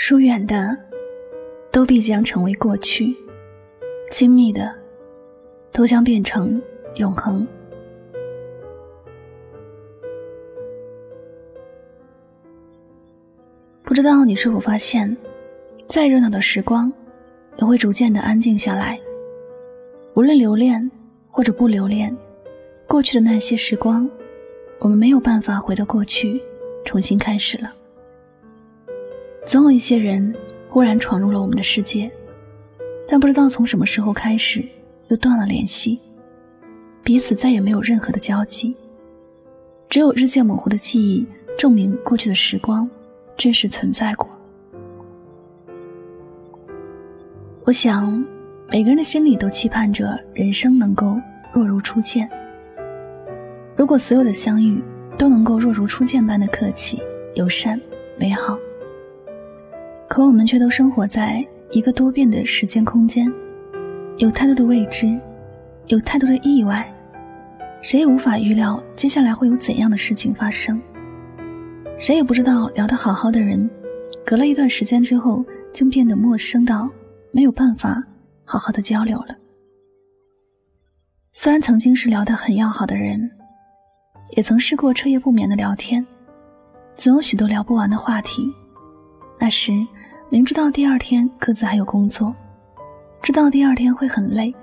疏远的，都必将成为过去；亲密的，都将变成永恒。不知道你是否发现，再热闹的时光，也会逐渐的安静下来。无论留恋或者不留恋，过去的那些时光，我们没有办法回到过去，重新开始了。总有一些人忽然闯入了我们的世界，但不知道从什么时候开始又断了联系，彼此再也没有任何的交集，只有日渐模糊的记忆证明过去的时光真实存在过。我想，每个人的心里都期盼着人生能够若如初见。如果所有的相遇都能够若如初见般的客气、友善、美好。可我们却都生活在一个多变的时间空间，有太多的未知，有太多的意外，谁也无法预料接下来会有怎样的事情发生。谁也不知道聊得好好的人，隔了一段时间之后，竟变得陌生到没有办法好好的交流了。虽然曾经是聊得很要好的人，也曾试过彻夜不眠的聊天，总有许多聊不完的话题，那时。明知道第二天各自还有工作，知道第二天会很累，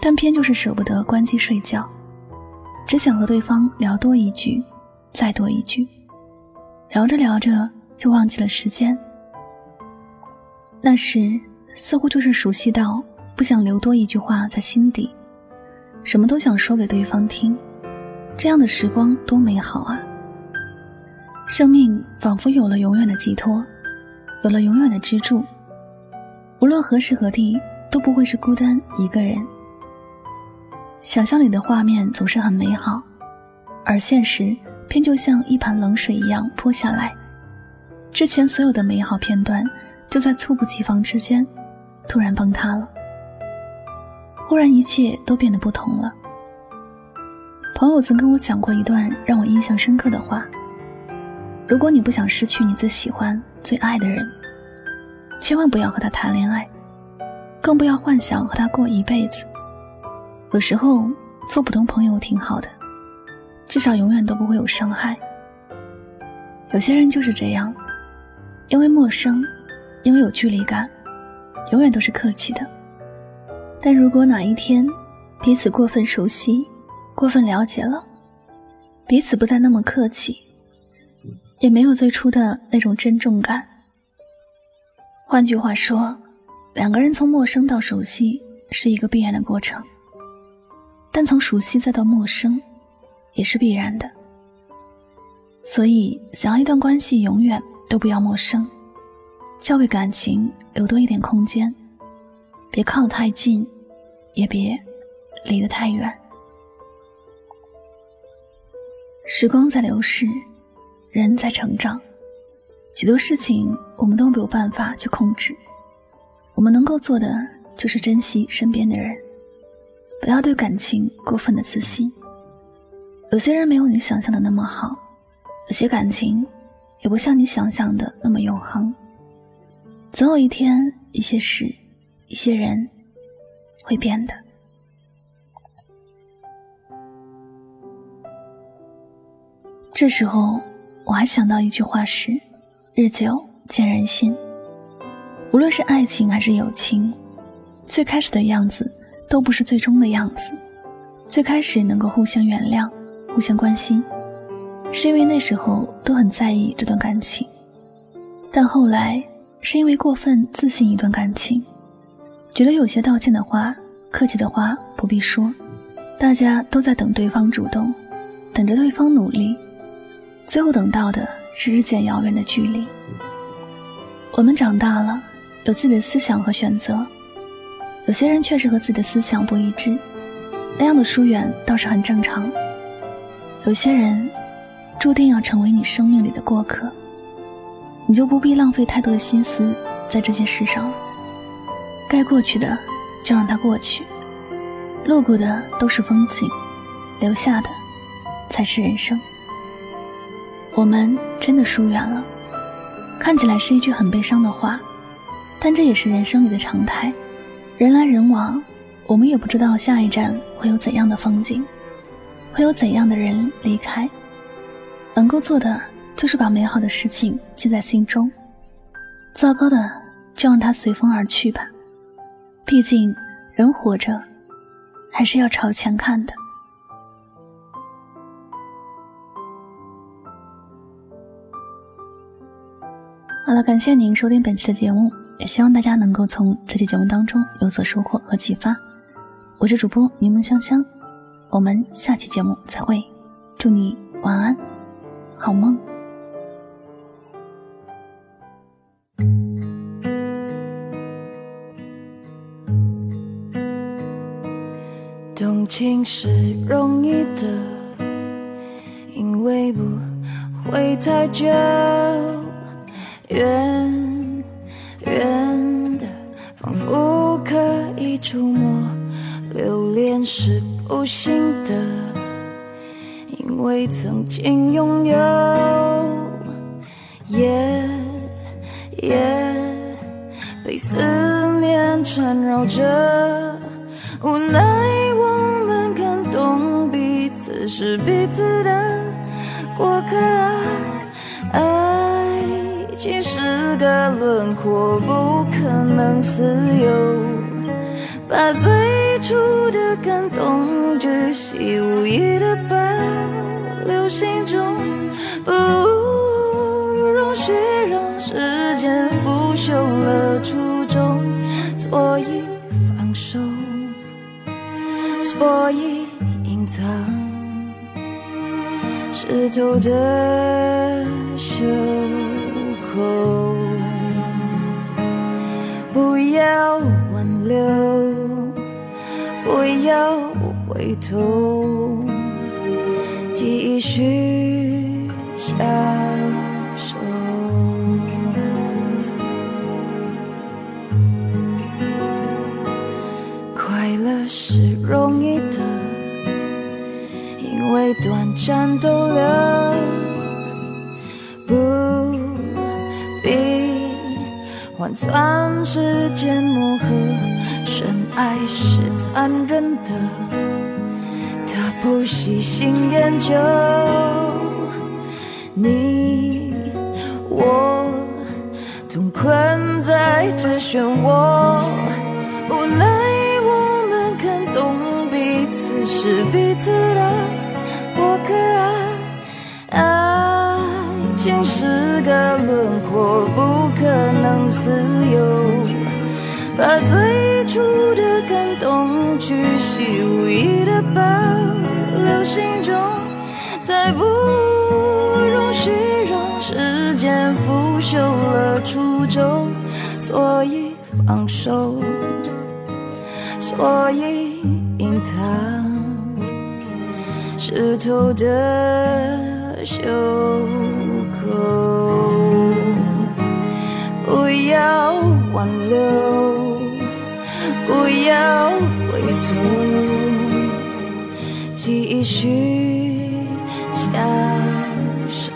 但偏就是舍不得关机睡觉，只想和对方聊多一句，再多一句，聊着聊着就忘记了时间。那时似乎就是熟悉到不想留多一句话在心底，什么都想说给对方听，这样的时光多美好啊！生命仿佛有了永远的寄托。有了永远的支柱，无论何时何地都不会是孤单一个人。想象里的画面总是很美好，而现实偏就像一盆冷水一样泼下来。之前所有的美好片段，就在猝不及防之间，突然崩塌了。忽然一切都变得不同了。朋友曾跟我讲过一段让我印象深刻的话：如果你不想失去你最喜欢。最爱的人，千万不要和他谈恋爱，更不要幻想和他过一辈子。有时候做普通朋友挺好的，至少永远都不会有伤害。有些人就是这样，因为陌生，因为有距离感，永远都是客气的。但如果哪一天彼此过分熟悉、过分了解了，彼此不再那么客气。也没有最初的那种珍重感。换句话说，两个人从陌生到熟悉是一个必然的过程，但从熟悉再到陌生，也是必然的。所以，想要一段关系永远都不要陌生，交给感情留多一点空间，别靠得太近，也别离得太远。时光在流逝。人在成长，许多事情我们都没有办法去控制。我们能够做的就是珍惜身边的人，不要对感情过分的自信。有些人没有你想象的那么好，有些感情也不像你想象的那么永恒。总有一天，一些事，一些人会变的。这时候。我还想到一句话是：“日久见人心。”无论是爱情还是友情，最开始的样子都不是最终的样子。最开始能够互相原谅、互相关心，是因为那时候都很在意这段感情；但后来是因为过分自信一段感情，觉得有些道歉的话、客气的话不必说，大家都在等对方主动，等着对方努力，最后等到的是日渐遥远的距离。我们长大了，有自己的思想和选择，有些人确实和自己的思想不一致，那样的疏远倒是很正常。有些人注定要成为你生命里的过客，你就不必浪费太多的心思在这些事上了。该过去的就让它过去，路过的都是风景，留下的才是人生。我们真的疏远了，看起来是一句很悲伤的话，但这也是人生里的常态。人来人往，我们也不知道下一站会有怎样的风景。会有怎样的人离开？能够做的就是把美好的事情记在心中，糟糕的就让它随风而去吧。毕竟人活着，还是要朝前看的。好了，感谢您收听本期的节目，也希望大家能够从这期节目当中有所收获和启发。我是主播柠檬香香。我们下期节目再会，祝你晚安，好梦。动情是容易的，因为不会太久，远远的，仿佛可以触摸，留恋是。不幸的，因为曾经拥有，也也被思念缠绕着，无奈我们感动彼此是彼此的过客啊，其实个轮廓，不可能自由，把最初的感动。巨细无遗的保留心中，不容许让时间腐朽了初衷，所以放手，所以隐藏湿透的手口，不要挽留，不要。回头，继续享受。快乐是容易的，因为短暂逗留，换算时间磨合。深爱是残忍的。他不喜新厌旧，你我同困在这漩涡，无奈心是个轮廓，不可能自由，把最初的感动巨细无遗的保。留心中，再不容许让时间腐朽了初衷，所以放手，所以隐藏湿透的袖，不要挽留，不要回头。继续相守，